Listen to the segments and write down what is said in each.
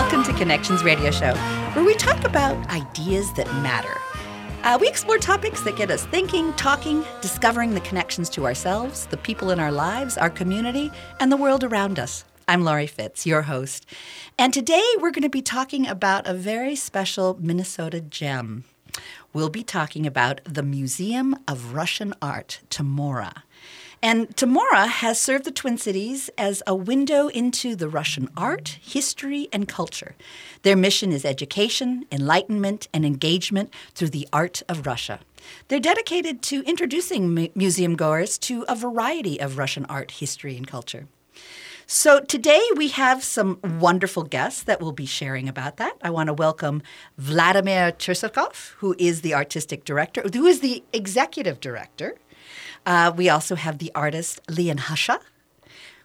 Welcome to Connections Radio Show, where we talk about ideas that matter. Uh, we explore topics that get us thinking, talking, discovering the connections to ourselves, the people in our lives, our community, and the world around us. I'm Laurie Fitz, your host. And today we're going to be talking about a very special Minnesota gem. We'll be talking about the Museum of Russian Art, TMORA. And TMORA has served the Twin Cities as a window into the Russian art, history, and culture. Their mission is education, enlightenment, and engagement through the art of Russia. They're dedicated to introducing mu- museum goers to a variety of Russian art, history, and culture. So today we have some wonderful guests that will be sharing about that. I want to welcome Vladimir Tsurikov, who is the artistic director, who is the executive director uh, we also have the artist Leon Hushcha,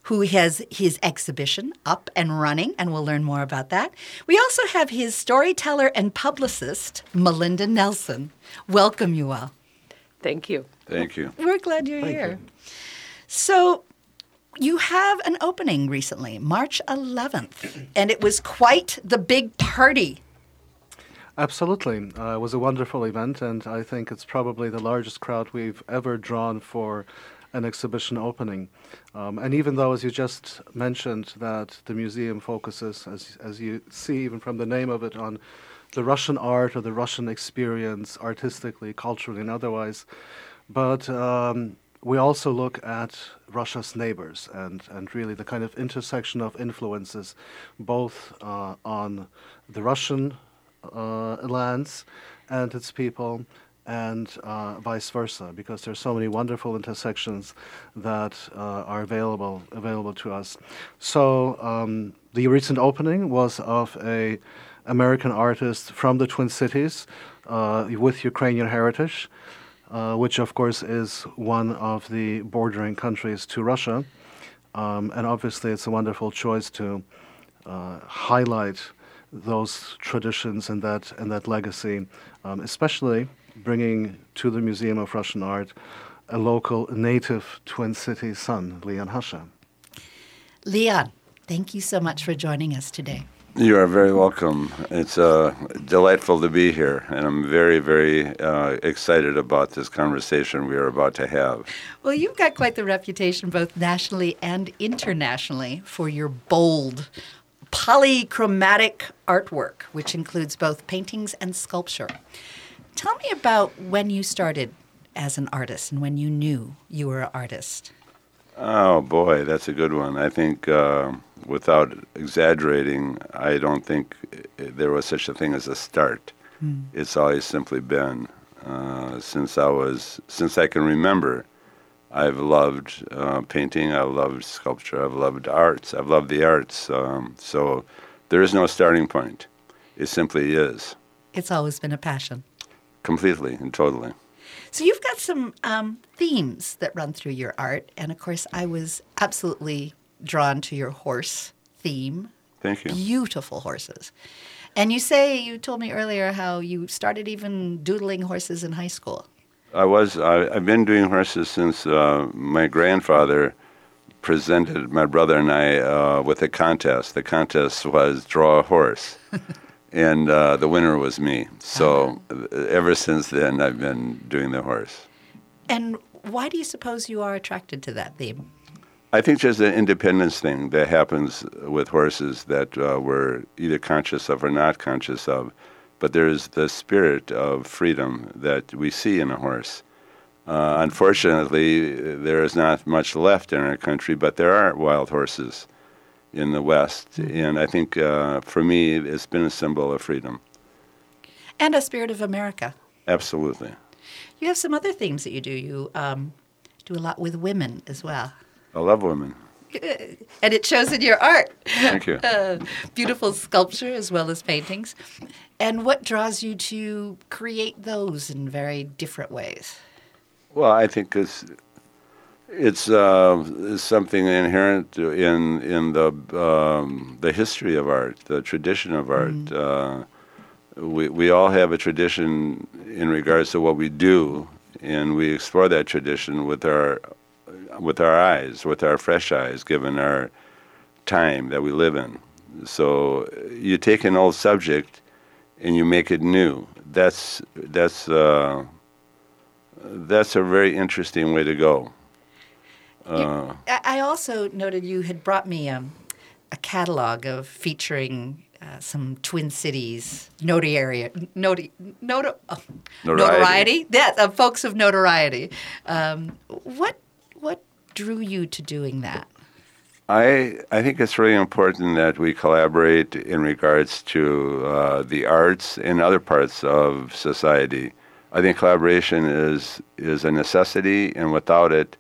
who has his exhibition up and running, and we'll learn more about that. We also have his storyteller and publicist, Melinda Nelson. Welcome, you all. Thank you. Thank you. We're glad you're Thank here. You. So, you have an opening recently, March 11th, and it was quite the big party Absolutely. Uh, it was a wonderful event, and I think it's probably the largest crowd we've ever drawn for an exhibition opening. Um, and even though, as you just mentioned, that the museum focuses, as, as you see even from the name of it, on the Russian art or the Russian experience artistically, culturally, and otherwise, but um, we also look at Russia's neighbors and, and really the kind of intersection of influences, both uh, on the Russian lands and its people, and uh, vice versa, because there's so many wonderful intersections that uh, are available available to us. So um, the recent opening was of a American artist from the Twin Cities uh, with Ukrainian heritage, uh, which of course is one of the bordering countries to Russia, um, and obviously it's a wonderful choice to uh, highlight those traditions and that and that legacy, um, especially bringing to the Museum of Russian Art a local native Twin City son, Leon Hushcha. Leon, thank you so much for joining us today. You are very welcome. It's uh, delightful to be here, and I'm very, very uh, excited about this conversation we are about to have. Well, you've got quite the reputation, both nationally and internationally, for your bold, polychromatic artwork, which includes both paintings and sculpture. Tell me about when you started as an artist and when you knew you were an artist. Oh boy, that's a good one. I think, uh, without exaggerating, I don't think there was such a thing as a start. Mm. It's always simply been uh, since I was since I can remember. I've loved uh, painting. I've loved sculpture. I've loved arts. I've loved the arts. Um, so there is no starting point. It simply is. It's always been a passion. Completely and totally. So you've got some um, themes that run through your art, and of course, I was absolutely drawn to your horse theme. Thank you. Beautiful horses. And you say you told me earlier how you started even doodling horses in high school. I was. I, have been doing horses since uh, my grandfather presented my brother and I uh, with a contest. The contest was draw a horse, and uh, the winner was me. So uh-huh. ever since then, I've been doing the horse. And why do you suppose you are attracted to that theme? I think there's an independence thing that happens with horses that uh, we're either conscious of or not conscious of but there's the spirit of freedom that we see in a horse. Uh, unfortunately, there is not much left in our country, but there are wild horses in the West. Mm-hmm. And I think uh, for me, it's been a symbol of freedom. And a spirit of America. Absolutely. You have some other themes that you do. You um, do a lot with women as well. I love women. And it shows in your art. Thank you. Uh, beautiful sculpture as well as paintings. And what draws you to create those in very different ways? Well, I think it's it's, uh, it's something inherent in in the um, the history of art, the tradition of art. Mm. Uh, we we all have a tradition in regards to what we do, and we explore that tradition with our with our eyes, with our fresh eyes, given our time that we live in. So you take an old subject and you make it new. That's that's uh, that's a very interesting way to go. Uh, I also noted you had brought me um, a catalog of featuring uh, some Twin Cities notoriety, noti, noto, oh, notoriety. notoriety. Yes, uh, folks of notoriety. Um, what what drew you to doing that? I I think it's really important that we collaborate in regards to uh, the arts and other parts of society. I think collaboration is is a necessity, and without it,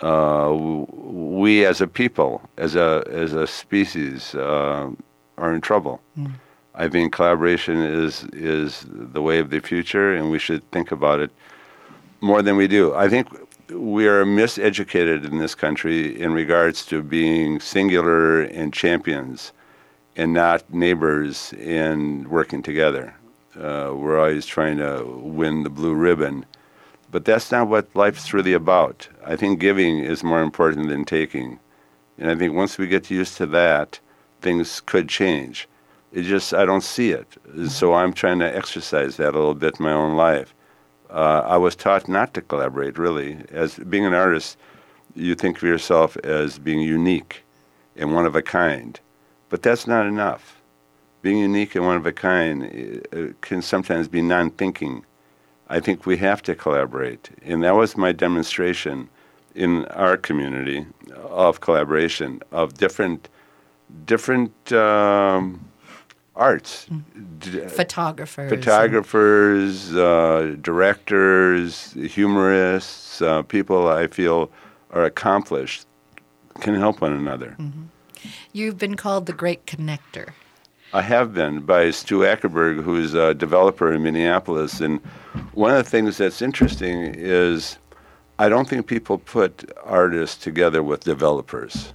uh, we as a people, as a as a species, uh, are in trouble. Mm. I think collaboration is is the way of the future, and we should think about it more than we do. I think we are miseducated in this country in regards to being singular and champions, and not neighbors and working together. Uh, we're always trying to win the blue ribbon, but that's not what life's really about. I think giving is more important than taking, and I think once we get used to that things could change. It just, I don't see it. So I'm trying to exercise that a little bit in my own life. Uh, I was taught not to collaborate, really. As being an artist, you think of yourself as being unique and one of a kind, but that's not enough. Being unique and one of a kind uh, can sometimes be non thinking. I think we have to collaborate. And that was my demonstration in our community of collaboration, of different different um, arts. Photographers. Photographers, uh, directors, humorists, uh, people I feel are accomplished can help one another. Mm-hmm. You've been called the great connector. I have been by Stu Ackerberg, who's a developer in Minneapolis. And one of the things that's interesting is I don't think people put artists together with developers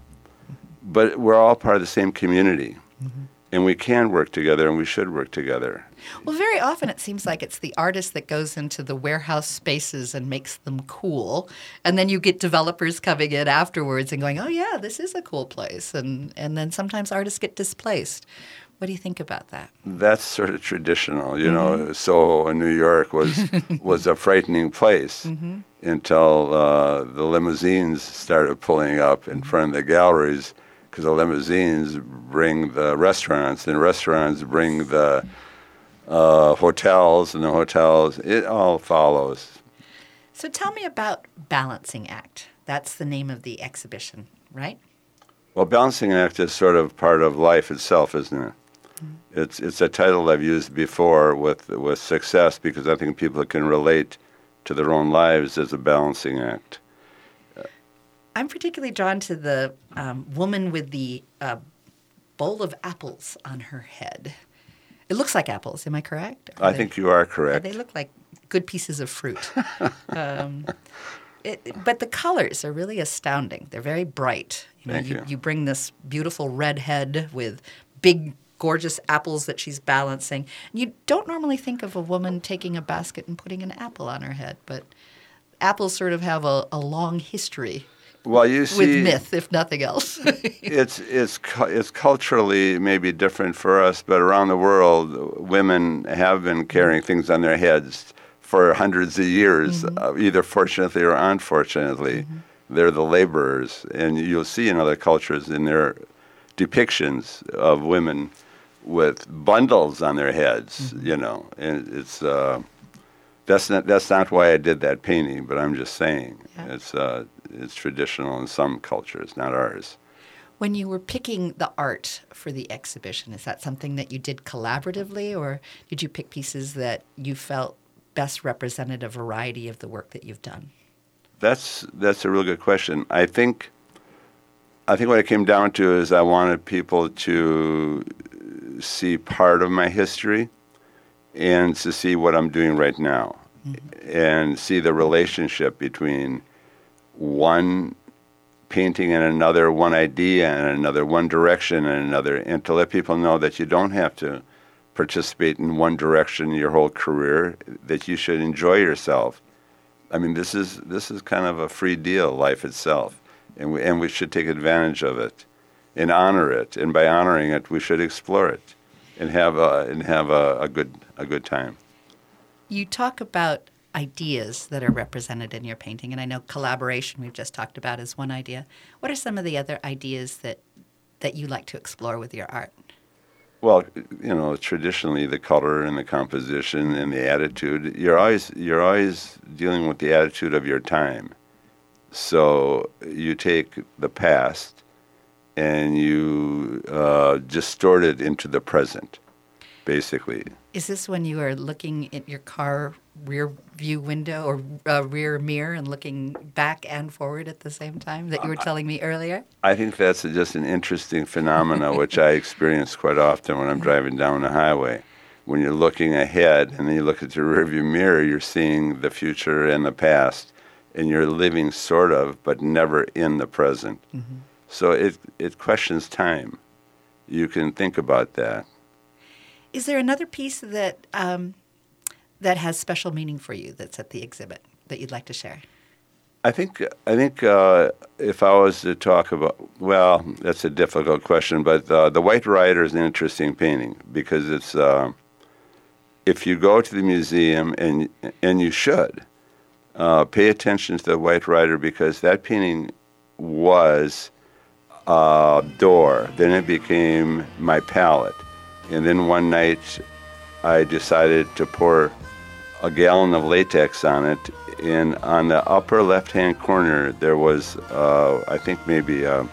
but we're all part of the same community. Mm-hmm. And we can work together and we should work together. Well, very often it seems like it's the artist that goes into the warehouse spaces and makes them cool. And then you get developers coming in afterwards and going, oh, yeah, this is a cool place. And, and then sometimes artists get displaced. What do you think about that? That's sort of traditional. You mm-hmm. know, Soho in New York was, was a frightening place. Mm-hmm until uh, the limousines started pulling up in front of the galleries because the limousines bring the restaurants, and restaurants bring the uh, hotels, and the hotels. It all follows. So tell me about Balancing Act. That's the name of the exhibition, right? Well, Balancing Act is sort of part of life itself, isn't it? Mm-hmm. It's it's a title I've used before with with success because I think people can relate to their own lives as a balancing act. I'm particularly drawn to the um, woman with the uh, bowl of apples on her head. It looks like apples. Am I correct? Are I they, think you are correct. They look like good pieces of fruit. um, it, but the colors are really astounding. They're very bright. You know, Thank you, you. you bring this beautiful red head with big, gorgeous apples that she's balancing. You don't normally think of a woman taking a basket and putting an apple on her head, but apples sort of have a, a long history well, you see, with myth, if nothing else. it's it's it's culturally maybe different for us, but around the world, women have been carrying things on their heads for hundreds of years, mm-hmm. uh, either fortunately or unfortunately. Mm-hmm. They're the laborers, and you'll see in other cultures in their depictions of women with bundles on their heads. Mm-hmm. You know, and it's. Uh, that's not that's not why I did that painting, but I'm just saying yeah. it's uh, it's traditional in some cultures, not ours. When you were picking the art for the exhibition, is that something that you did collaboratively, or did you pick pieces that you felt best represented a variety of the work that you've done? That's that's a real good question. I think I think what it came down to is I wanted people to see part of my history and to see what I'm doing right now mm-hmm. and see the relationship between one painting and another, one idea and another, one direction and another, and to let people know that you don't have to participate in one direction your whole career, that you should enjoy yourself. I mean, this is this is kind of a free deal, life itself, and we and we should take advantage of it. and honor it. And by honoring it, we should explore it and have a, and have a, a good a good time. You talk about ideas that are represented in your painting, and I know collaboration we've just talked about is one idea. What are some of the other ideas that that you like to explore with your art? Well, you know, traditionally the color and the composition and the attitude. You're always you're always dealing with the attitude of your time. So you take the past and you uh, distort it into the present, basically. Is this when you are looking at your car rear view window or uh, rear mirror and looking back and forward at the same time that you were telling me earlier? I think that's just an interesting phenomena which I experience quite often when I'm driving down the highway. When you're looking ahead and then you look at your rearview mirror, you're seeing the future and the past, and you're living sort of, but never in the present. Mm-hmm. So it it questions time. You can think about that. Is there another piece that um, that has special meaning for you that's at the exhibit that you'd like to share? I think I think uh, if I was to talk about well, that's a difficult question, but uh, the White Rider is an interesting painting because it's uh, if you go to the museum and and you should uh, pay attention to the White Rider because that painting was a door. Then it became my palette, and then one night I decided to pour a gallon of latex on it. And on the upper left-hand corner, there was, uh, I think, maybe a,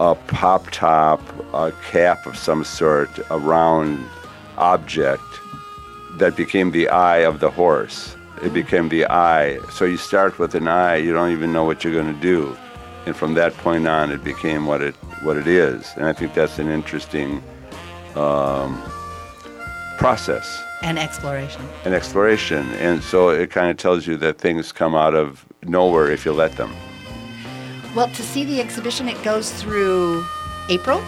a pop top, a cap of some sort, a round object that became the eye of the horse. It became the eye. So you start with an eye, you don't even know what you're going to do. And from that point on, it became what it what it is. And I think that's an interesting um, process. And exploration. And exploration. And so it kind of tells you that things come out of nowhere if you let them. Well, to see the exhibition, it goes through April.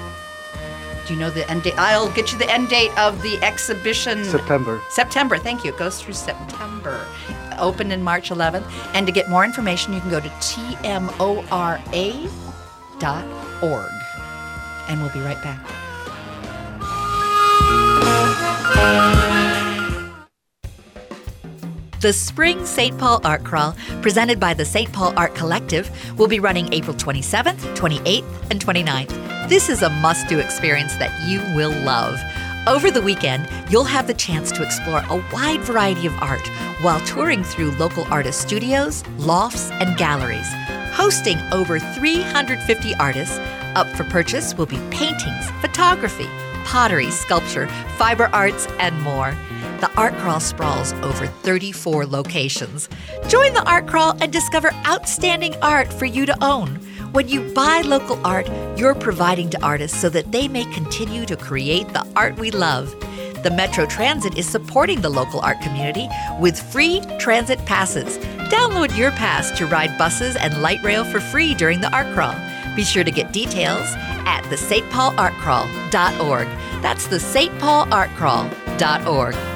Do you know the end date? I'll get you the end date of the exhibition. September. September, thank you. It goes through September. Opened in March 11th. And to get more information, you can go to tmora.org. And we'll be right back. The Spring St. Paul Art Crawl, presented by the St. Paul Art Collective, will be running April 27th, 28th, and 29th. This is a must do experience that you will love. Over the weekend, you'll have the chance to explore a wide variety of art while touring through local artist studios, lofts, and galleries. Hosting over 350 artists, up for purchase will be paintings, photography, pottery, sculpture, fiber arts, and more. The Art Crawl sprawls over 34 locations. Join the Art Crawl and discover outstanding art for you to own. When you buy local art, you're providing to artists so that they may continue to create the art we love. The Metro Transit is supporting the local art community with free transit passes. Download your pass to ride buses and light rail for free during the art crawl. Be sure to get details at the stpaulartcrawl.org. That's the stpaulartcrawl.org.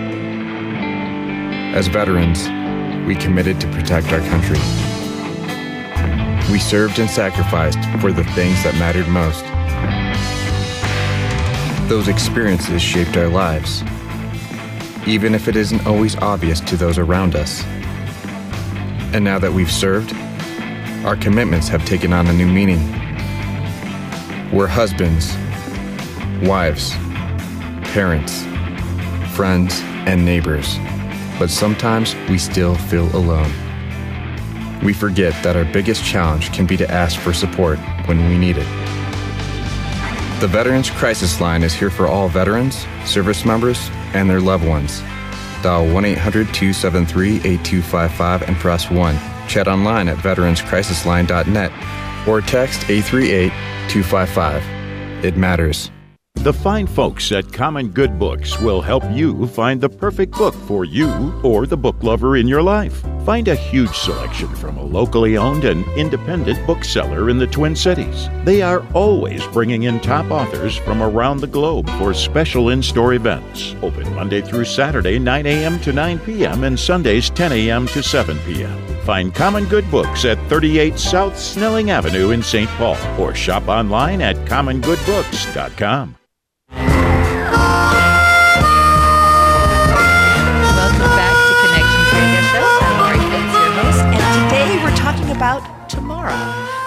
As veterans, we committed to protect our country. We served and sacrificed for the things that mattered most. Those experiences shaped our lives, even if it isn't always obvious to those around us. And now that we've served, our commitments have taken on a new meaning. We're husbands, wives, parents, friends, and neighbors but sometimes we still feel alone. We forget that our biggest challenge can be to ask for support when we need it. The Veterans Crisis Line is here for all veterans, service members, and their loved ones. Dial 1 800 273 8255 and press 1 chat online at veteranscrisisline.net or text 838 255. It matters. The fine folks at Common Good Books will help you find the perfect book for you or the book lover in your life. Find a huge selection from a locally owned and independent bookseller in the Twin Cities. They are always bringing in top authors from around the globe for special in store events. Open Monday through Saturday, 9 a.m. to 9 p.m., and Sundays, 10 a.m. to 7 p.m. Find Common Good Books at 38 South Snelling Avenue in St. Paul or shop online at commongoodbooks.com.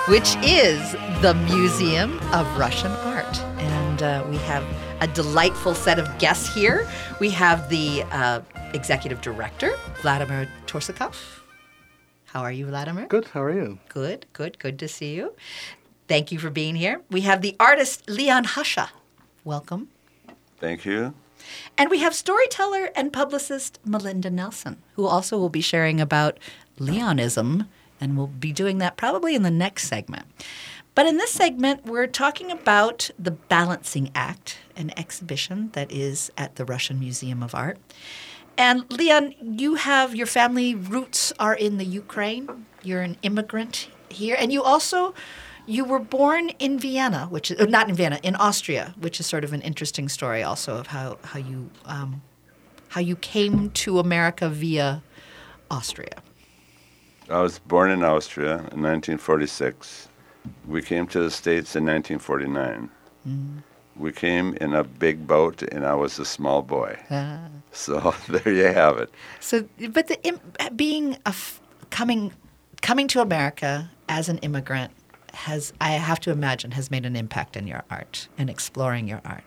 which is the Museum of Russian Art. And uh, we have a delightful set of guests here. We have the uh, executive director, Vladimir Tsurikov. How are you, Vladimir? Good. How are you? Good, good, good to see you. Thank you for being here. We have the artist Leon Hushcha. Welcome. Thank you. And we have storyteller and publicist Melinda Nelson, who also will be sharing about Leonism, and we'll be doing that probably in the next segment. But in this segment, we're talking about the Balancing Act, an exhibition that is at the Russian Museum of Art. And Leon, you have your family roots are in the Ukraine. You're an immigrant here, and you also you were born in Vienna, which is uh, not in Vienna, in Austria, which is sort of an interesting story also of how how you um, how you came to America via Austria. I was born in Austria in 1946. We came to the States in 1949. Mm-hmm. We came in a big boat, and I was a small boy. Ah. So there you have it. So, but the im- being a f- coming coming to America as an immigrant has, I have to imagine, has made an impact in your art and exploring your art.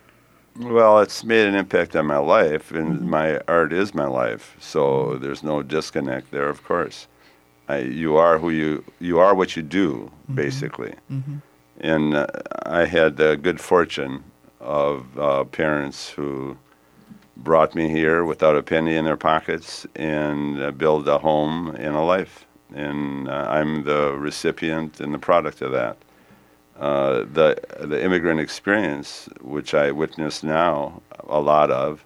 Well, it's made an impact on my life, and mm-hmm. my art is my life. So mm-hmm. there's no disconnect there, of course. I, you are who you you are what you do, basically. And uh, I had the good fortune of uh, parents who brought me here without a penny in their pockets and uh, build a home and a life. And uh, I'm the recipient and the product of that. Uh, the the immigrant experience, which I witness now a lot of,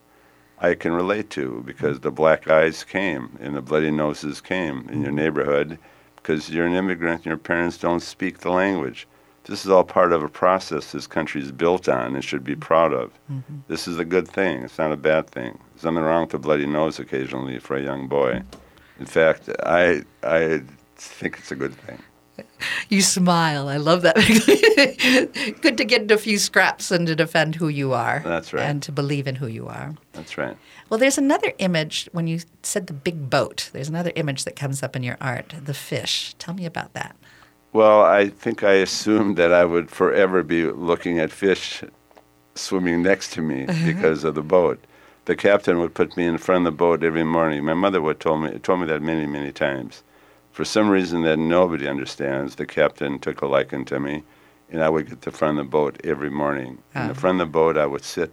I can relate to because the black eyes came and the bloody noses came in your neighborhood because you're an immigrant and your parents don't speak the language. This is all part of a process this country is built on and should be proud of. Mm-hmm. This is a good thing. It's not a bad thing. There's nothing wrong with a bloody nose occasionally for a young boy. In fact, I I think it's a good thing. You smile. I love that. Good to get into a few scraps and to defend who you are. That's right. And to believe in who you are. That's right. Well, there's another image when you said the big boat. There's another image that comes up in your art, the fish. Tell me about that. Well, I think I assumed that I would forever be looking at fish swimming next to me uh-huh. because of the boat. The captain would put me in front of the boat every morning. My mother would told me told me that many many times. For some reason that nobody understands, the captain took a liking to me, and I would get to the front of the boat every morning. In the Ah. front of the boat, I would sit,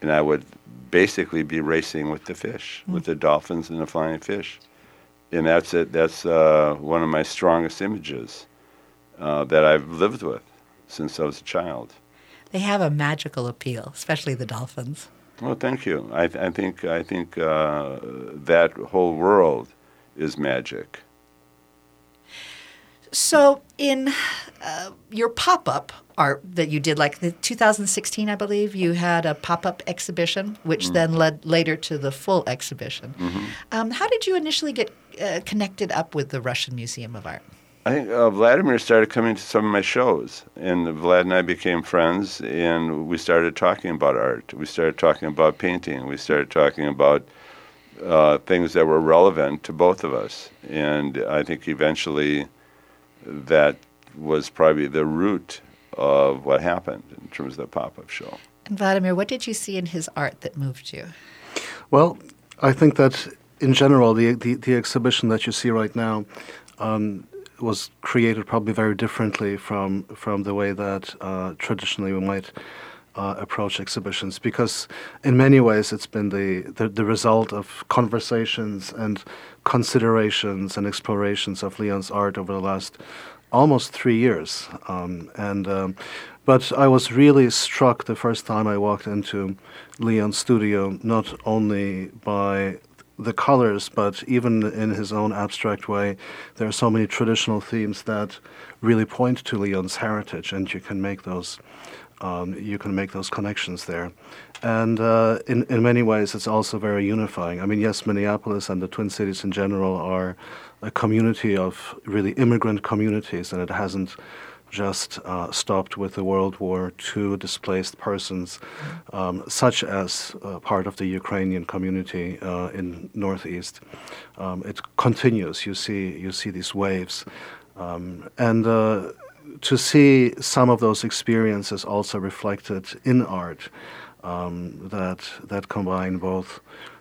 and I would basically be racing with the fish, with the dolphins and the flying fish, and that's it. That's uh, one of my strongest images uh, that I've lived with since I was a child. They have a magical appeal, especially the dolphins. Well, thank you. I, th- I think I think uh, that whole world is magic. So, in uh, your pop up art that you did, like the 2016, I believe, you had a pop up exhibition, which then led later to the full exhibition. Um, how did you initially get uh, connected up with the Russian Museum of Art? I think uh, Vladimir started coming to some of my shows, and Vlad and I became friends, and we started talking about art. We started talking about painting. We started talking about uh, things that were relevant to both of us, and I think eventually that was probably the root of what happened in terms of the pop-up show. And Vladimir, what did you see in his art that moved you? Well, I think that in general, the the, the exhibition that you see right now um, was created probably very differently from from the way that uh, traditionally we might uh, approach exhibitions because, in many ways, it's been the, the, the result of conversations and considerations and explorations of Leon's art over the last almost three years. Um, and um, but I was really struck the first time I walked into Leon's studio, not only by the colors, but even in his own abstract way, there are so many traditional themes that really point to Leon's heritage, and you can make those um, you can make those connections there. And uh, in, in many ways, it's also very unifying. I mean, yes, Minneapolis and the Twin Cities in general are a community of really immigrant communities, and it hasn't just uh, stopped with the World War II displaced persons, um, such as uh, part of the Ukrainian community uh, in Northeast. Um, it continues. You see, you see these waves, um, and uh, to see some of those experiences also reflected in art um, that that combine both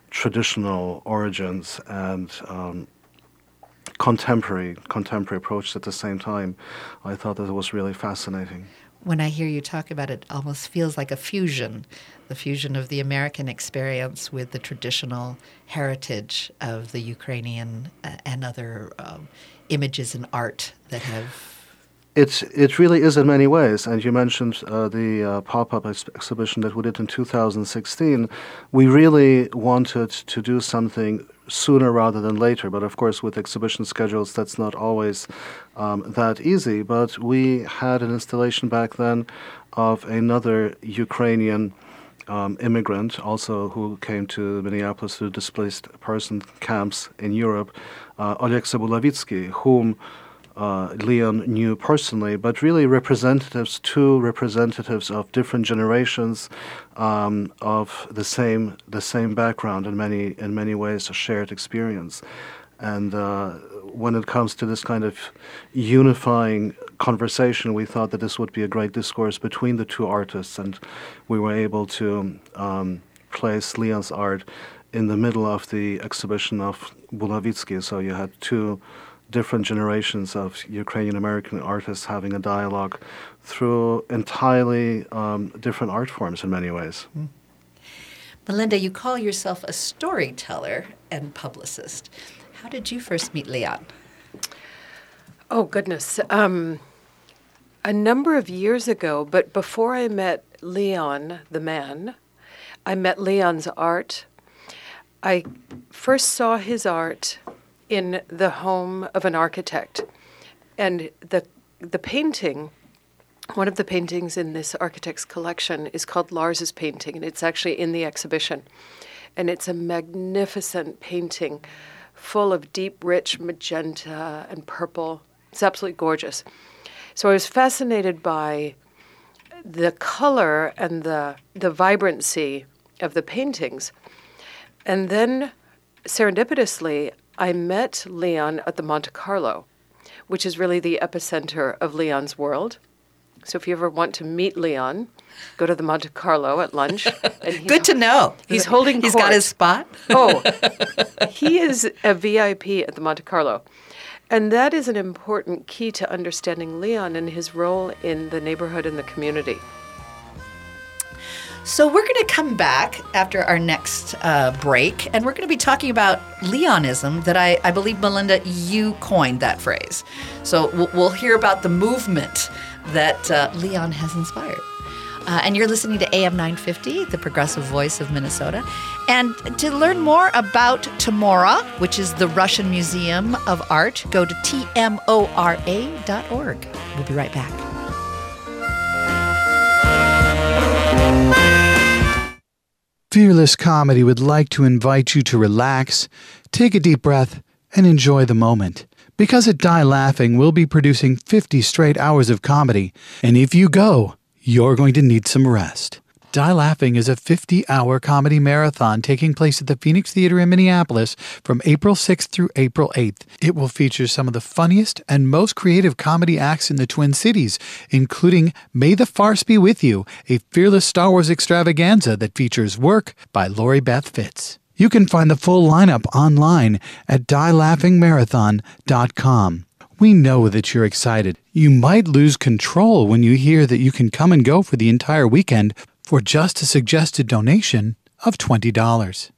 traditional origins and um, contemporary contemporary approach at the same time. I thought that was really fascinating. When I hear you talk about it, it almost feels like a fusion, the fusion of the American experience with the traditional heritage of the Ukrainian uh, and other um, images and art that have it it really is in many ways, and you mentioned uh, the uh, pop-up ex- exhibition that we did in 2016. We really wanted to do something sooner rather than later, but of course, with exhibition schedules, that's not always um, that easy. But we had an installation back then of another Ukrainian. Um, immigrant, also who came to Minneapolis to displaced person camps in Europe, uh, Oleksiy Bulavitsky, whom uh, Leon knew personally, but really representatives, two representatives of different generations um, of the same the same background in many in many ways a shared experience. And uh, when it comes to this kind of unifying conversation, we thought that this would be a great discourse between the two artists, and we were able to um, place Leon's art in the middle of the exhibition of Bulavitsky. So you had two different generations of Ukrainian American artists having a dialogue through entirely um, different art forms in many ways. Mm. Melinda, you call yourself a storyteller and publicist. How did you first meet Leon? Oh, goodness. Um, a number of years ago, but before I met Leon, the man, I met Leon's art. I first saw his art in the home of an architect. And the, the painting, one of the paintings in this architect's collection is called Lars's painting, and it's actually in the exhibition. And it's a magnificent painting full of deep, rich magenta and purple. It's absolutely gorgeous. So I was fascinated by the color and the, the vibrancy of the paintings. And then serendipitously, I met Leon at the Monte Carlo, which is really the epicenter of Leon's world. So if you ever want to meet Leon, go to the Monte Carlo at lunch. And Good to know. He's holding. He's court. got his spot. oh, he is a VIP at the Monte Carlo, and that is an important key to understanding Leon and his role in the neighborhood and the community. So, we're going to come back after our next uh, break, and we're going to be talking about Leonism that I, I believe, Melinda, you coined that phrase. So, we'll, we'll hear about the movement that uh, Leon has inspired. Uh, and you're listening to AM 950, the progressive voice of Minnesota. And to learn more about TMORA, which is the Russian Museum of Art, go to tmora.org. We'll be right back. Fearless Comedy would like to invite you to relax, take a deep breath, and enjoy the moment. Because at Die Laughing, we'll be producing 50 straight hours of comedy, and if you go, you're going to need some rest. Die Laughing is a 50 hour comedy marathon taking place at the Phoenix Theater in Minneapolis from April 6th through April 8th. It will feature some of the funniest and most creative comedy acts in the Twin Cities, including May the Farce Be With You, a fearless Star Wars extravaganza that features work by Lori Beth Fitz. You can find the full lineup online at dielaughingmarathon.com. We know that you're excited. You might lose control when you hear that you can come and go for the entire weekend for just a suggested donation of $20.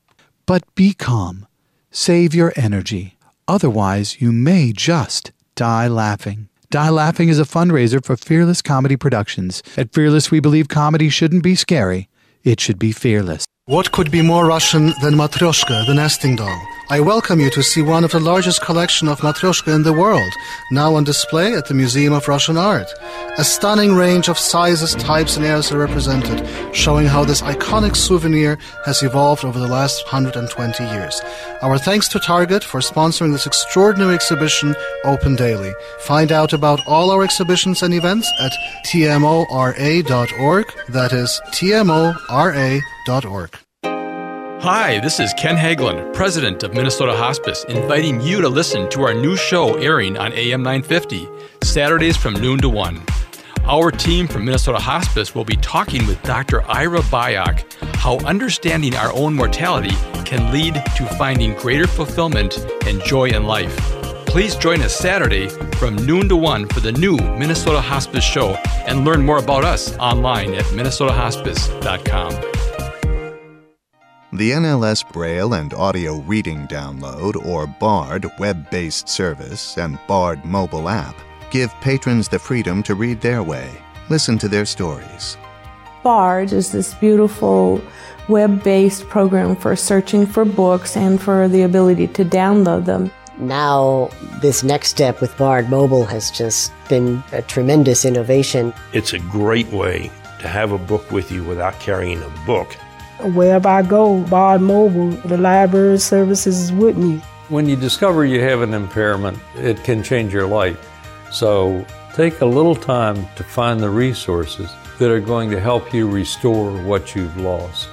But be calm. Save your energy. Otherwise, you may just die laughing. Die Laughing is a fundraiser for Fearless Comedy Productions. At Fearless, we believe comedy shouldn't be scary, it should be fearless. What could be more Russian than Matryoshka, the nesting doll? I welcome you to see one of the largest collection of Matryoshka in the world, now on display at the Museum of Russian Art. A stunning range of sizes, types, and eras are represented, showing how this iconic souvenir has evolved over the last 120 years. Our thanks to Target for sponsoring this extraordinary exhibition open daily. Find out about all our exhibitions and events at tmora.org. That is tmora.org. Hi, this is Ken Hagelin, president of Minnesota Hospice, inviting you to listen to our new show airing on AM 950, Saturdays from noon to 1. Our team from Minnesota Hospice will be talking with Dr. Ira Byock how understanding our own mortality can lead to finding greater fulfillment and joy in life. Please join us Saturday from noon to 1 for the new Minnesota Hospice show and learn more about us online at minnesotahospice.com. The NLS Braille and Audio Reading Download, or BARD web based service, and BARD mobile app give patrons the freedom to read their way, listen to their stories. BARD is this beautiful web based program for searching for books and for the ability to download them. Now, this next step with BARD Mobile has just been a tremendous innovation. It's a great way to have a book with you without carrying a book. Wherever I go, Bard Mobile, the library services is with me. When you discover you have an impairment, it can change your life. So take a little time to find the resources that are going to help you restore what you've lost.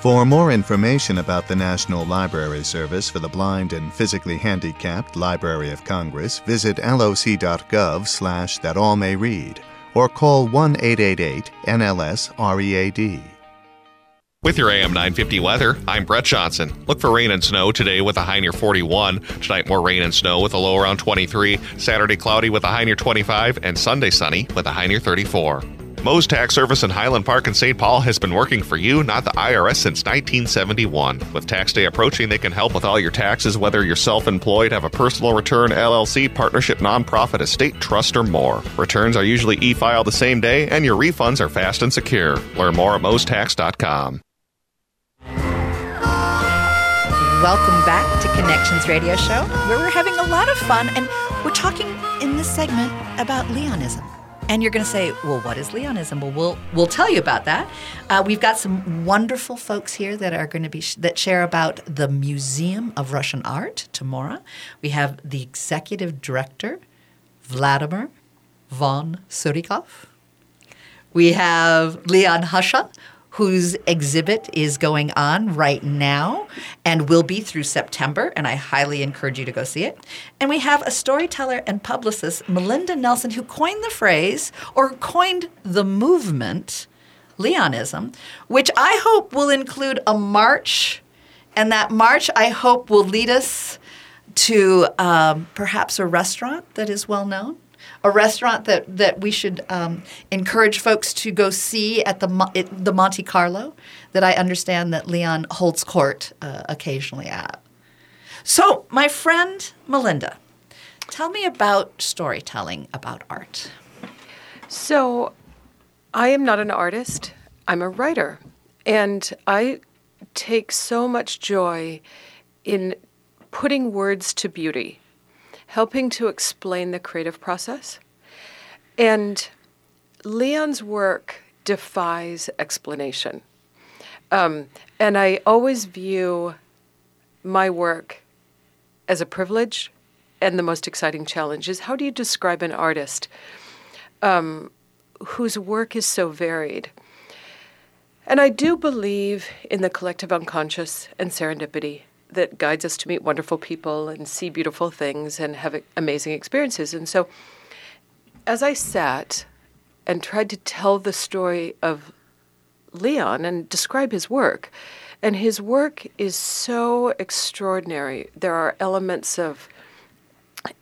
For more information about the National Library Service for the Blind and Physically Handicapped Library of Congress, visit loc.gov slash that all may read or call 1-888-NLS-READ. With your AM 950 weather, I'm Brett Johnson. Look for rain and snow today with a high near 41. Tonight, more rain and snow with a low around 23. Saturday, cloudy with a high near 25. And Sunday, sunny with a high near 34. Moe's Tax Service in Highland Park and St. Paul has been working for you, not the IRS, since 1971. With tax day approaching, they can help with all your taxes, whether you're self employed, have a personal return, LLC, partnership, nonprofit, estate, trust, or more. Returns are usually e filed the same day, and your refunds are fast and secure. Learn more at moestax.com. Welcome back to Connections Radio Show, where we're having a lot of fun and we're talking in this segment about Leonism. And you're going to say, well, what is Leonism? Well, we'll we'll tell you about that. Uh, we've got some wonderful folks here that are going to be sh- that share about the Museum of Russian Art TMORA. We have the executive director, Vladimir von Tsurikov. We have Leon Hushcha, whose exhibit is going on right now and will be through September, and I highly encourage you to go see it. And we have a storyteller and publicist, Melinda Nelson, who coined the phrase or coined the movement, Leonism, which I hope will include a march, and that march I hope will lead us to um, perhaps a restaurant that is well known a restaurant that, that we should um, encourage folks to go see at the it, the Monte Carlo that I understand that Leon holds court uh, occasionally at. So, my friend Melinda, tell me about storytelling about art. So, I am not an artist. I'm a writer, and I take so much joy in putting words to beauty helping to explain the creative process. And Leon's work defies explanation. Um, and I always view my work as a privilege and the most exciting challenge is how do you describe an artist um, whose work is so varied? And I do believe in the collective unconscious and serendipity that guides us to meet wonderful people and see beautiful things and have amazing experiences. And so, as I sat and tried to tell the story of Leon and describe his work, and his work is so extraordinary. There are elements of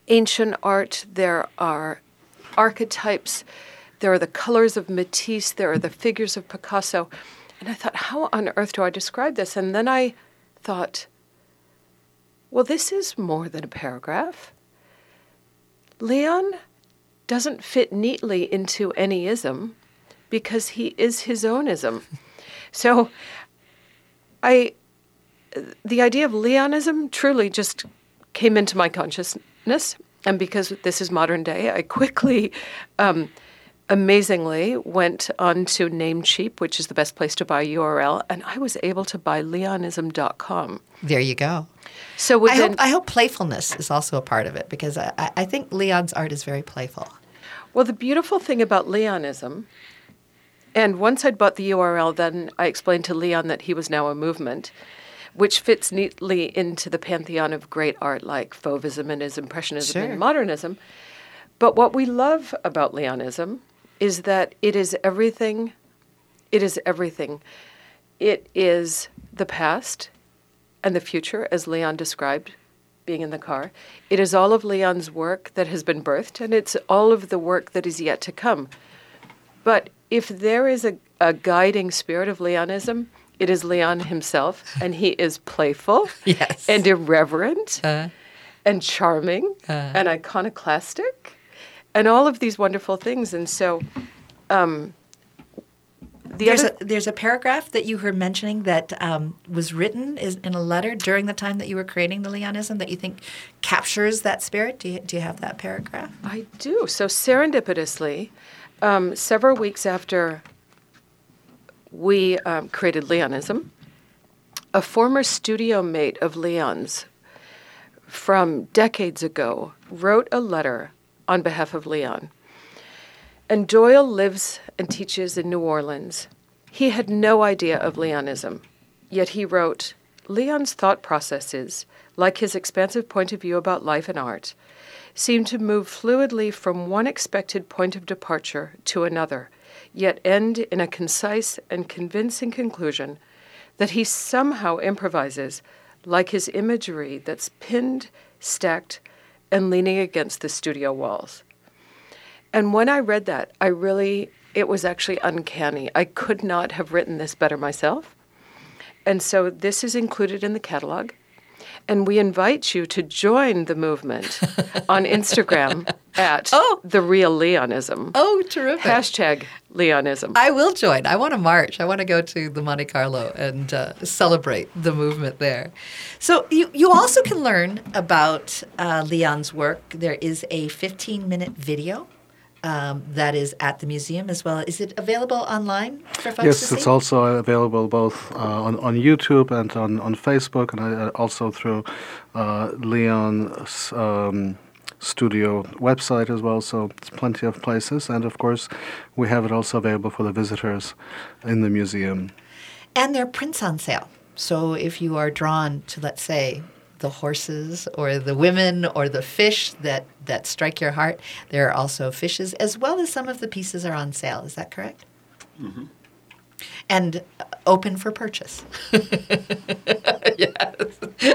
ancient art, there are archetypes there are the colors of Matisse, there are the figures of Picasso. And I thought, how on earth do I describe this? And then I thought, well, this is more than a paragraph. Leon doesn't fit neatly into any ism because he is his own ism. So I the idea of Leonism truly just came into my consciousness. And because this is modern day, I quickly, um, amazingly, went on to Namecheap, which is the best place to buy URL, and I was able to buy leonism.com. There you go. So I hope, I hope playfulness is also a part of it because I, I- I think Leon's art is very playful. Well, the beautiful thing about Leonism, and once I'd bought the URL, then I explained to Leon that he was now a movement, which fits neatly into the pantheon of great art like Fauvism and his Impressionism Sure. and Modernism. But what we love about Leonism is that it is everything. It is everything. It is the past and the future, as Leon described being in the car. It is all of Leon's work that has been birthed, and it's all of the work that is yet to come. But if there is a, a guiding spirit of Leonism, it is Leon himself, and he is playful Yes. and irreverent Uh, and charming Uh. and iconoclastic and all of these wonderful things. And so, um, the there's other, a there's a paragraph that you heard mentioning that um, was written is in a letter during the time that you were creating the Leonism that you think captures that spirit. Do you, do you have that paragraph? I do. So serendipitously, um, several weeks after we um, created Leonism, a former studio mate of Leon's from decades ago wrote a letter on behalf of Leon. And Doyle lives and teaches in New Orleans. He had no idea of Leonism, yet he wrote Leon's thought processes, like his expansive point of view about life and art, seem to move fluidly from one expected point of departure to another, yet end in a concise and convincing conclusion that he somehow improvises like his imagery that's pinned, stacked, and leaning against the studio walls. And when I read that, I really, it was actually uncanny. I could not have written this better myself. And so this is included in the catalog. And we invite you to join the movement on Instagram at oh. The Real Leonism. Oh, terrific. Hashtag Leonism. I will join. I want to march. I want to go to the Monte Carlo and uh, celebrate the movement there. So you, you also can learn about uh, Leon's work. There is a 15 minute video. Um, that is at the museum as well. Is it available online for folks yes, it's also available both uh, on, on YouTube and on, on Facebook, and uh, also through uh, Leon's um, studio website as well. So it's plenty of places, and of course, we have it also available for the visitors in the museum. And there are prints on sale. So if you are drawn to, let's say, the horses or the women or the fish that, that strike your heart, there are also fishes, as well as some of the pieces are on sale. Is that correct? Mm-hmm. And uh, open for purchase. yes.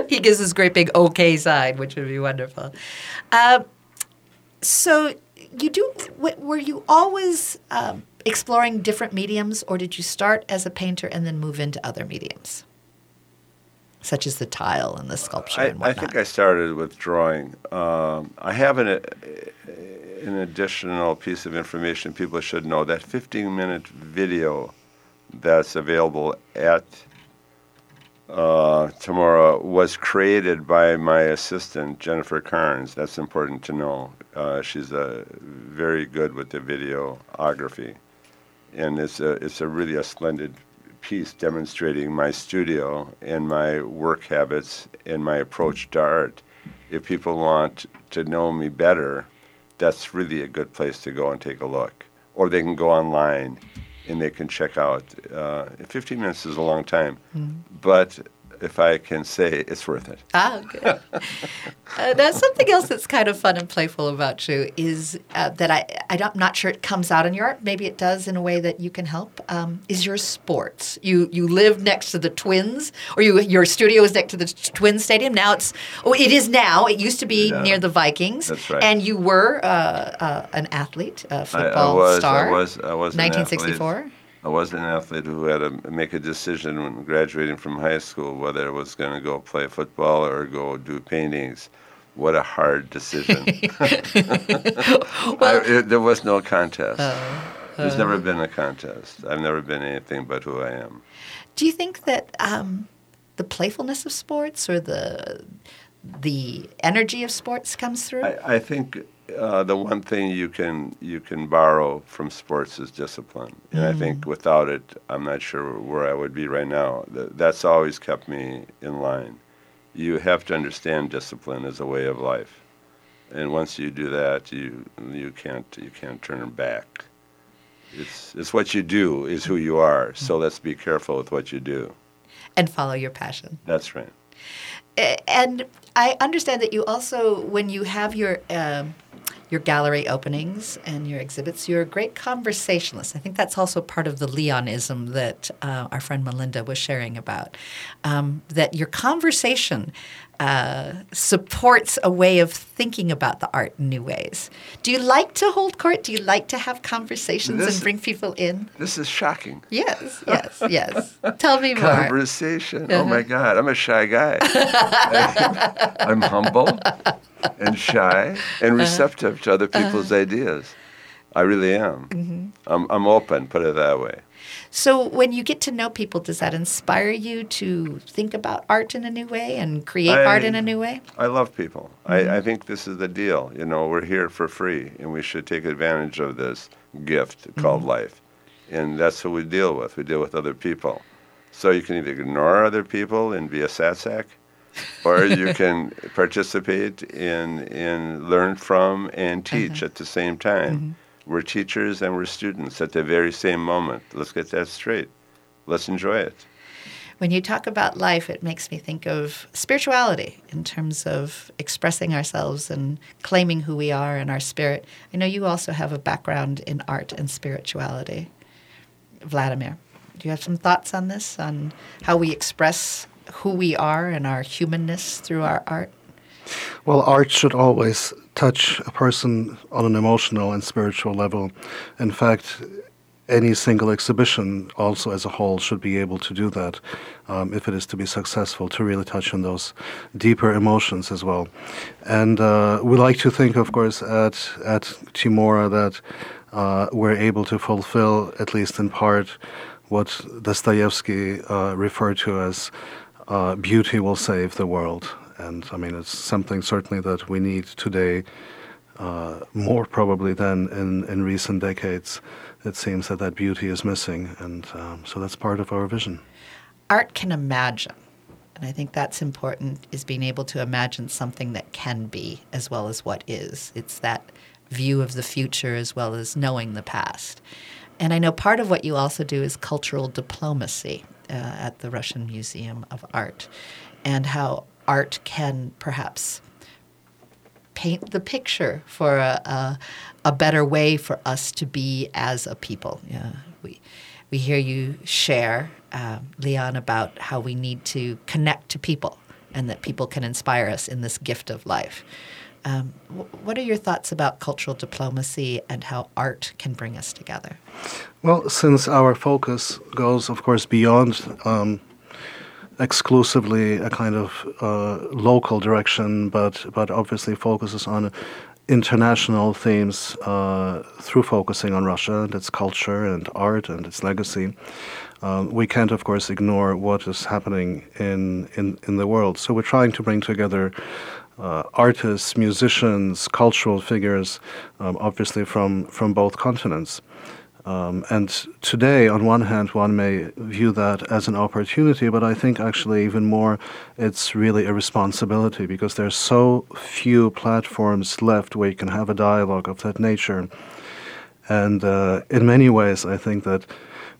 He gives this great big okay sign, which would be wonderful. Um, so you do, w- were you always um, exploring different mediums, or did you start as a painter and then move into other mediums? Such as the tile and the sculpture I, and I think I started with drawing. Um, I have an, an additional piece of information people should know. That 15-minute video that's available at uh, TMORA was created by my assistant Jennifer Carnes. That's important to know. Uh, she's uh, very good with the videography, and it's a it's a really a splendid piece demonstrating my studio and my work habits and my approach to art. If people want to know me better, that's really a good place to go and take a look. Or they can go online and they can check out. Uh, 15 minutes is a long time, Mm-hmm. but if I can say it's worth it. Ah, good. uh, now, something else that's kind of fun and playful about you is uh, that I, I am not sure it comes out in your art. Maybe it does in a way that you can help. Um, is your sports? You you live next to the Twins, or you your studio is next to the Twins Stadium. Now it's oh, it is now. It used to be Yeah. near the Vikings. That's right. And you were uh, uh, an athlete, a football I, was, star. I was. I was. an 1964. I was an athlete who had to make a decision when graduating from high school whether I was going to go play football or go do paintings. What a hard decision. I, it, there was no contest. There's uh. never been a contest. I've never been anything but who I am. Do you think that um, the playfulness of sports or the the energy of sports comes through? I, I think uh, the one thing you can you can borrow from sports is discipline, and I think without it, I'm not sure where I would be right now. Th- That's always kept me in line. You have to understand discipline as a way of life, and once you do that, you you can't you can't turn back. It's it's what you do is who you are. So let's be careful with what you do. and follow your passion. That's right. And I understand that you also, when you have your um, your gallery openings and your exhibits, you're a great conversationalist. I think that's also part of the Leonism that uh, our friend Melinda was sharing about. Um, that your conversation uh, supports a way of thinking about the art in new ways. Do you like to hold court? Do you like to have conversations This- and bring people in? This is shocking. Yes, yes, yes. Tell me more. Conversation. Oh my Uh-huh. God, I'm a shy guy. I'm humble and shy Uh-huh. and receptive to other people's ideas. I really am. Mhm. I'm, I'm open, put it that way. So, when you get to know people, does that inspire you to think about art in a new way and create art in a new way? I love people. Mhm. I, I think this is the deal. You know, we're here for free, and we should take advantage of this gift called Mhm. life. And that's who we deal with. We deal with other people. So you can either ignore other people and be a satsack, or you can participate in, in learn from and teach at the same time. We're teachers and we're students at the very same moment. Let's get that straight. Let's enjoy it. When you talk about life, it makes me think of spirituality in terms of expressing ourselves and claiming who we are and our spirit. I know you also have a background in art and spirituality. Vladimir, do you have some thoughts on this, on how we express who we are and our humanness through our art? Well, art should always touch a person on an emotional and spiritual level. In fact, any single exhibition, also as a whole, should be able to do that um, if it is to be successful, to really touch on those deeper emotions as well. And uh, we like to think, of course, at, at TMORA that uh, we're able to fulfill, at least in part, what Dostoevsky uh, referred to as uh, beauty will save the world. And I mean, it's something certainly that we need today uh, more probably than in, in recent decades. It seems that that beauty is missing, and um, so that's part of our vision. art can imagine and i think that's important is being able to imagine something that can be as well as what is it's that view of the future as well as knowing the past and i know part of what you also do is cultural diplomacy uh, at the russian museum of art and how art can perhaps paint the picture for a, a, a better way for us to be as a people. Yeah, we, we hear you share, um, Leon, about how we need to connect to people and that people can inspire us in this gift of life. Um, what are your thoughts about cultural diplomacy and how art can bring us together? Well, since our focus goes, of course, beyond um, exclusively a kind of uh, local direction, but but obviously focuses on international themes uh, through focusing on Russia and its culture and art and its legacy. Um, we can't, of course, ignore what is happening in, in, in the world. So we're trying to bring together uh, artists, musicians, cultural figures, um, obviously from, from both continents. Um, and today, on one hand, one may view that as an opportunity, but I think actually even more, it's really a responsibility because there's so few platforms left where you can have a dialogue of that nature. And uh, in many ways, I think that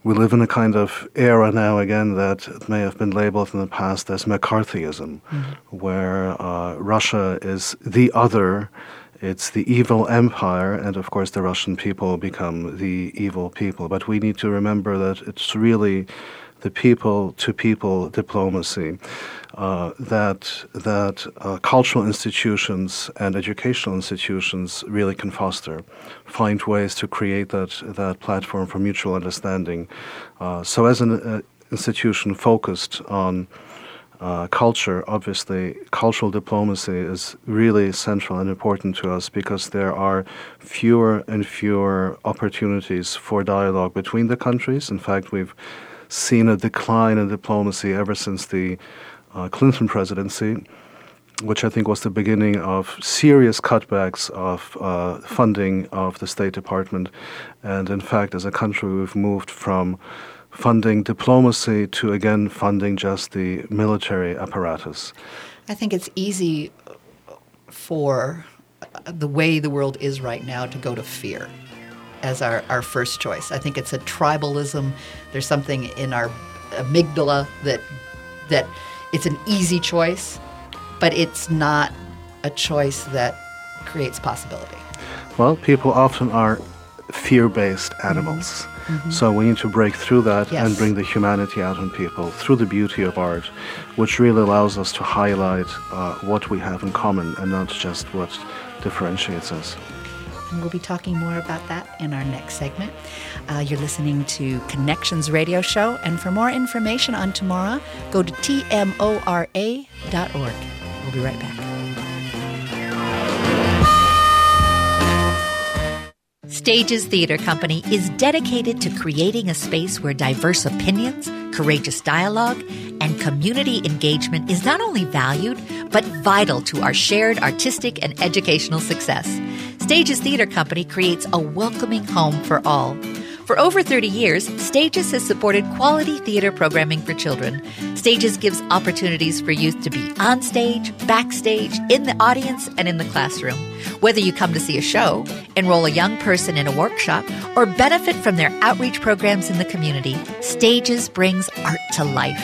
we live in a kind of era now again that may have been labeled in the past as McCarthyism, mm-hmm. where uh, Russia is the other, it's the evil empire, and of course the Russian people become the evil people. But we need to remember that it's really the people to people diplomacy. Uh, that that uh, cultural institutions and educational institutions really can foster, find ways to create that that platform for mutual understanding. Uh, so, as an uh, institution focused on uh, culture, obviously, cultural diplomacy is really central and important to us because there are fewer and fewer opportunities for dialogue between the countries. In fact, we've seen a decline in diplomacy ever since the uh, Clinton presidency, which I think was the beginning of serious cutbacks of uh, funding of the State Department. And in fact, as a country, we've moved from funding diplomacy to again funding just the military apparatus. I think it's easy for the way the world is right now to go to fear as our, our first choice. I think it's a tribalism. There's something in our amygdala that that it's an easy choice, but it's not a choice that creates possibility. Well, people often are fear based animals. Mm-hmm. Mm-hmm. So we need to break through that yes. and bring the humanity out in people through the beauty of art, which really allows us to highlight uh, what we have in common and not just what differentiates us and we'll be talking more about that in our next segment. Uh, you're listening to Connections Radio Show, and for more information on TMORA, go to tmora.org. We'll be right back. Stages Theater Company is dedicated to creating a space where diverse opinions, courageous dialogue, and community engagement is not only valued, but vital to our shared artistic and educational success. Stages Theater Company creates a welcoming home for all. For over 30 years, Stages has supported quality theater programming for children. Stages gives opportunities for youth to be on stage, backstage, in the audience, and in the classroom. Whether you come to see a show, enroll a young person in a workshop, or benefit from their outreach programs in the community, Stages brings art to life.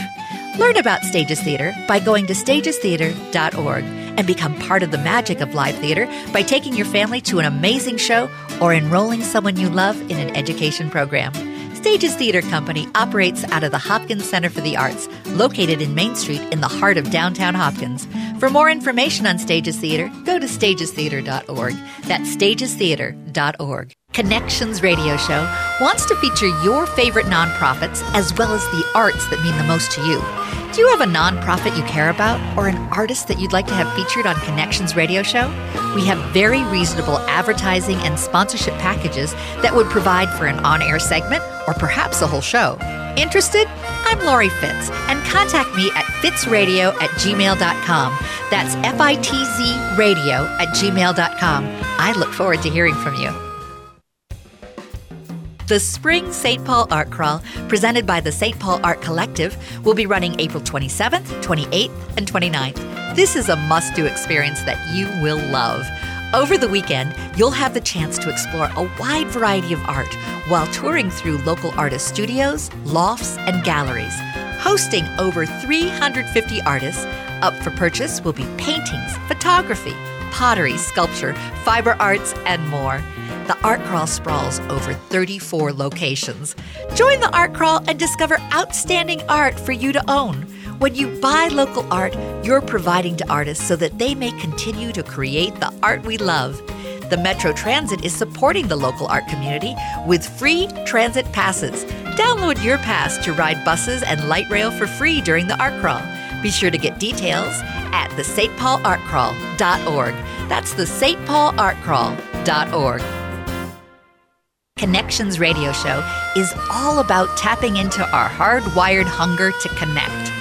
Learn about Stages Theater by going to stagestheater.org and become part of the magic of live theater by taking your family to an amazing show or enrolling someone you love in an education program. Stages Theater Company operates out of the Hopkins Center for the Arts, located in Main Street in the heart of downtown Hopkins. For more information on Stages Theater, go to stagestheater.org. That's stagestheater.org. Connections Radio Show wants to feature your favorite nonprofits as well as the arts that mean the most to you. Do you have a nonprofit you care about or an artist that you'd like to have featured on Connections Radio Show? We have very reasonable advertising and sponsorship packages that would provide for an on air segment or perhaps a whole show. Interested? I'm Lori Fitz, and contact me at fitzradio at gmail.com. That's F I T Z radio at gmail.com. I look forward to hearing from you. The Spring St. Paul Art Crawl, presented by the St. Paul Art Collective, will be running April 27th, 28th, and 29th. This is a must do experience that you will love. Over the weekend, you'll have the chance to explore a wide variety of art while touring through local artist studios, lofts, and galleries. Hosting over 350 artists, up for purchase will be paintings, photography, pottery, sculpture, fiber arts, and more. The Art Crawl sprawls over 34 locations. Join the Art Crawl and discover outstanding art for you to own. When you buy local art, you're providing to artists so that they may continue to create the art we love. The Metro Transit is supporting the local art community with free transit passes. Download your pass to ride buses and light rail for free during the art crawl. Be sure to get details at the stpaulartcrawl.org. That's the stpaulartcrawl.org. Connections Radio Show is all about tapping into our hardwired hunger to connect.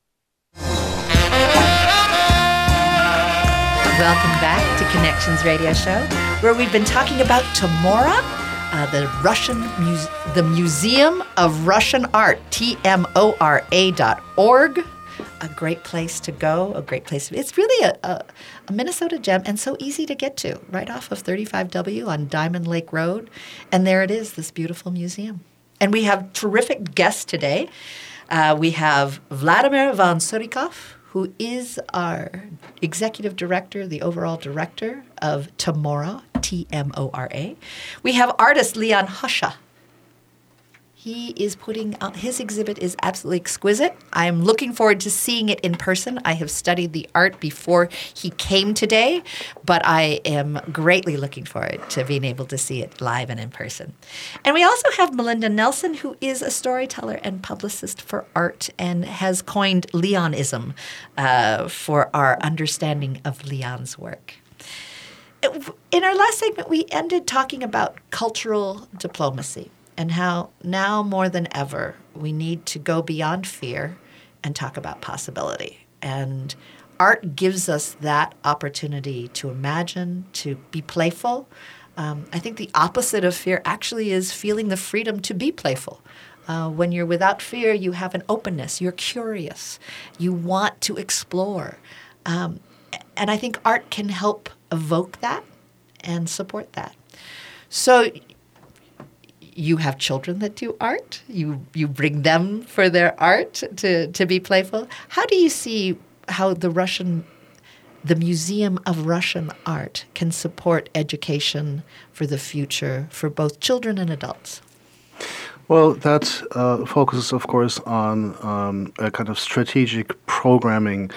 Welcome back to Connections Radio Show, where we've been talking about TMORA, uh, the Russian Muse- the Museum of Russian Art, T-M-O-R-A dot org. A great place to go, a great place. It's really a, a, a Minnesota gem and so easy to get to, right off of 35W on Diamond Lake Road. And there it is, this beautiful museum. And we have terrific guests today. Uh, we have Vladimir von Tsurikov, who is our executive director, the overall director of TMORA, T M O R A. We have artist Leon Hushcha. He is putting out his exhibit is absolutely exquisite. I'm looking forward to seeing it in person. I have studied the art before he came today, but I am greatly looking forward to being able to see it live and in person. And we also have Melinda Nelson, who is a storyteller and publicist for art and has coined Leonism uh, for our understanding of Leon's work. In our last segment, we ended talking about cultural diplomacy and how now more than ever we need to go beyond fear and talk about possibility. And art gives us that opportunity to imagine, to be playful. Um, I think the opposite of fear actually is feeling the freedom to be playful. Uh, when you're without fear, you have an openness, you're curious, you want to explore. Um, and I think art can help evoke that and support that. So you have children that do art. You you bring them for their art to to be playful. How do you see how the Russian the Museum of Russian Art can support education for the future for both children and adults? Well, that uh, focuses, of course, on um, a kind of strategic programming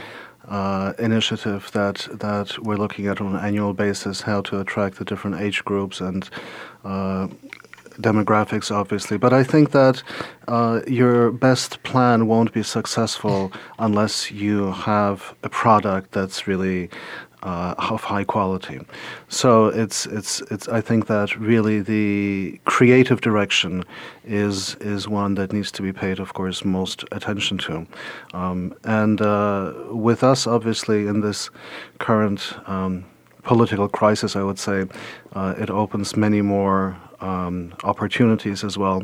uh, initiative that that we're looking at on an annual basis, how to attract the different age groups and uh, demographics, obviously. But I think that uh, your best plan won't be successful unless you have a product that's really uh, of high quality. So it's it's it's. I think that really the creative direction is is one that needs to be paid, of course, most attention to. Um, and uh, with us, obviously, in this current um, political crisis, I would say, uh, it opens many more um, opportunities as well.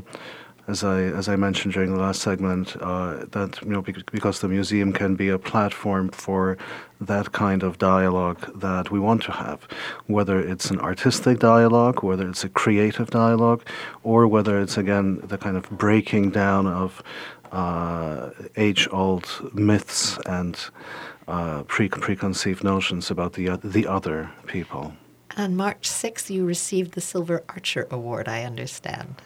As I as I mentioned during the last segment, uh, that you know because the museum can be a platform for that kind of dialogue that we want to have, whether it's an artistic dialogue, whether it's a creative dialogue, or whether it's again the kind of breaking down of uh, age-old myths and uh, pre- preconceived notions about the the other people. On March 6th, you received the Silver Archer Award, I understand.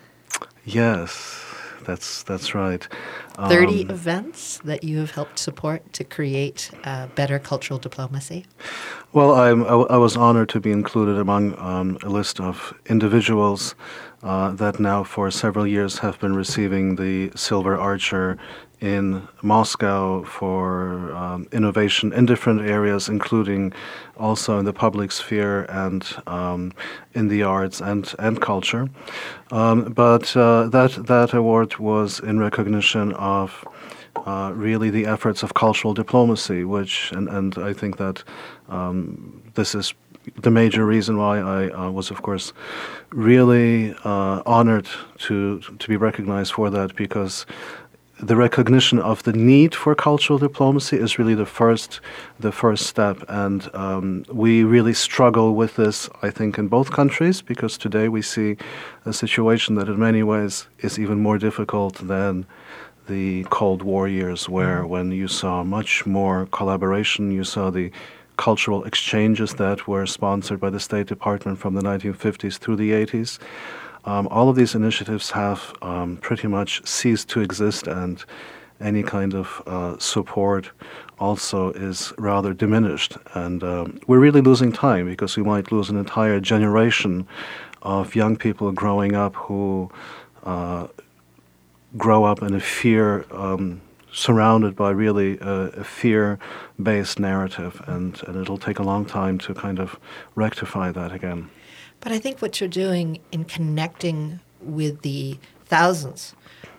Yes, that's that's right. 30 Um, events that you have helped support to create uh, better cultural diplomacy. Well, I'm, I, w- I was honored to be included among um, a list of individuals uh, that now for several years have been receiving the Silver Archer in Moscow for um, innovation in different areas, including also in the public sphere and um, in the arts and, and culture. Um, but uh, that, that award was in recognition of uh, really the efforts of cultural diplomacy, which, and, and I think that um, this is the major reason why I uh, was, of course, really uh, honored to to be recognized for that because the recognition of the need for cultural diplomacy is really the first the first step. And um, we really struggle with this I think in both countries because today we see a situation that in many ways is even more difficult than the Cold War years where when you saw much more collaboration you saw the cultural exchanges that were sponsored by the State Department from the 1950s through the 80s um, all of these initiatives have um, pretty much ceased to exist, and any kind of uh, support also is rather diminished. And um, we're really losing time because we might lose an entire generation of young people growing up who uh, grow up in a fear. Um, surrounded by really a, a fear-based narrative, and, and it'll take a long time to kind of rectify that again. But I think what you're doing in connecting with the thousands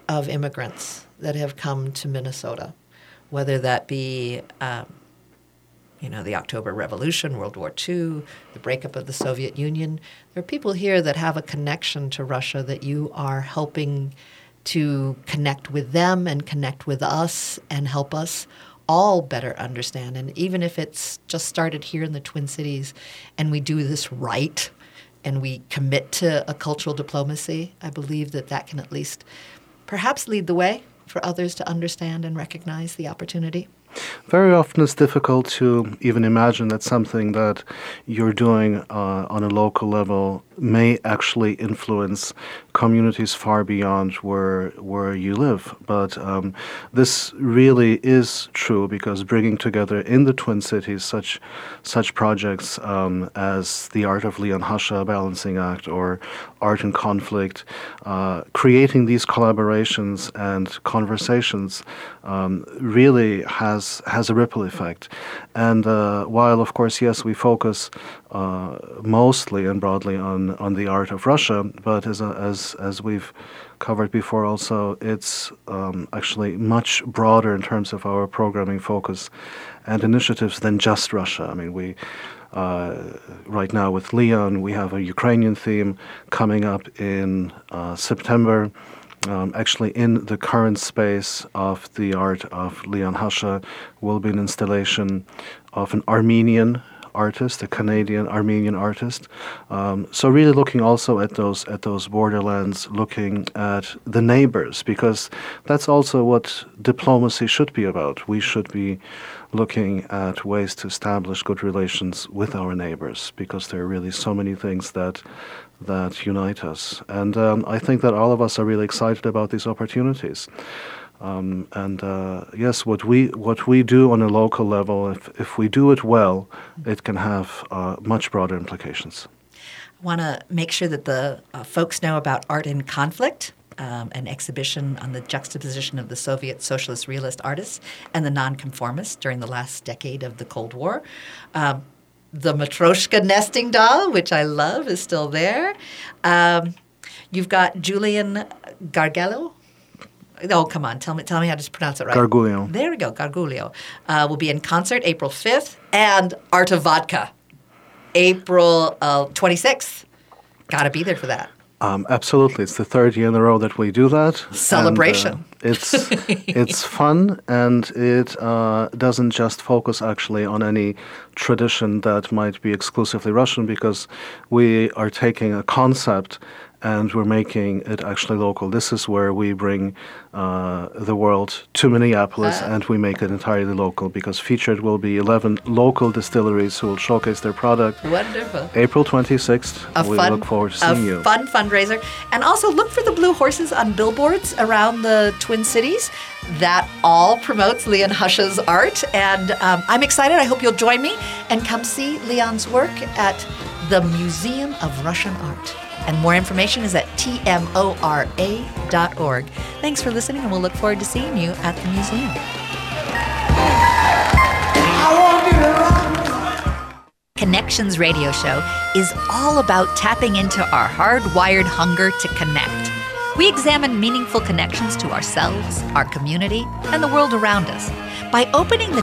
of immigrants that have come to Minnesota, whether that be um, you know, the October Revolution, World War II, the breakup of the Soviet Union. There are people here that have a connection to Russia that you are helping to connect with them and connect with us and help us all better understand. And even if it's just started here in the Twin Cities and we do this right and we commit to a cultural diplomacy, I believe that that can at least perhaps lead the way for others to understand and recognize the opportunity. Very often it's difficult to even imagine that something that you're doing uh, on a local level may actually influence communities far beyond where where you live. But um, this really is true because bringing together in the Twin Cities such such projects um, as the Art of Leon Hushcha Balancing Act or Art in Conflict, uh, creating these collaborations and conversations um, really has has a ripple effect. And uh, while of course yes we focus uh, mostly and broadly on, on the art of Russia, but as, a, as, as we've covered before also, it's um, actually much broader in terms of our programming focus and initiatives than just Russia. I mean, we uh, right now with Leon, we have a Ukrainian theme coming up in uh, September. Um, actually, in the current space of the art of Leon Hushcha, will be an installation of an Armenian artist, a Canadian Armenian artist. Um, so really looking also at those at those borderlands, looking at the neighbors, because that's also what diplomacy should be about. We should be looking at ways to establish good relations with our neighbors, because there are really so many things that that unite us. And um, I think that all of us are really excited about these opportunities. Um, and uh, yes, what we what we do on a local level, if if we do it well, it can have uh, much broader implications. I want to make sure that the uh, folks know about Art in Conflict, um, an exhibition on the juxtaposition of the Soviet socialist realist artists and the nonconformists during the last decade of the Cold War. Um, the Matryoshka nesting doll, which I love, is still there. Um, you've got Julian Gargiulo, Oh, come on. Tell me, tell me how to pronounce it right. Gargiulo. There we go. Gargiulo uh, will be in concert April 5th and Art of Vodka April uh, 26th. Got to be there for that. Um, absolutely, it's the third year in a row that we do that. Celebration. And, uh, it's it's fun and it uh, doesn't just focus actually on any tradition that might be exclusively Russian because we are taking a concept and we're making it actually local. This is where we bring uh, the world to Minneapolis uh. and we make it entirely local because featured will be 11 local distilleries who will showcase their product. Wonderful. April 26th. A we fun, look forward to seeing a you. fun fundraiser. And also look for the blue horses on billboards around the Twin Cities. That all promotes Leon Hushcha's art. And um, I'm excited. I hope you'll join me and come see Leon's work at the Museum of Russian Art. And more information is at tmora.org. Thanks for listening, and we'll look forward to seeing you at the museum. Connections Radio Show is all about tapping into our hardwired hunger to connect. We examine meaningful connections to ourselves, our community, and the world around us. By opening the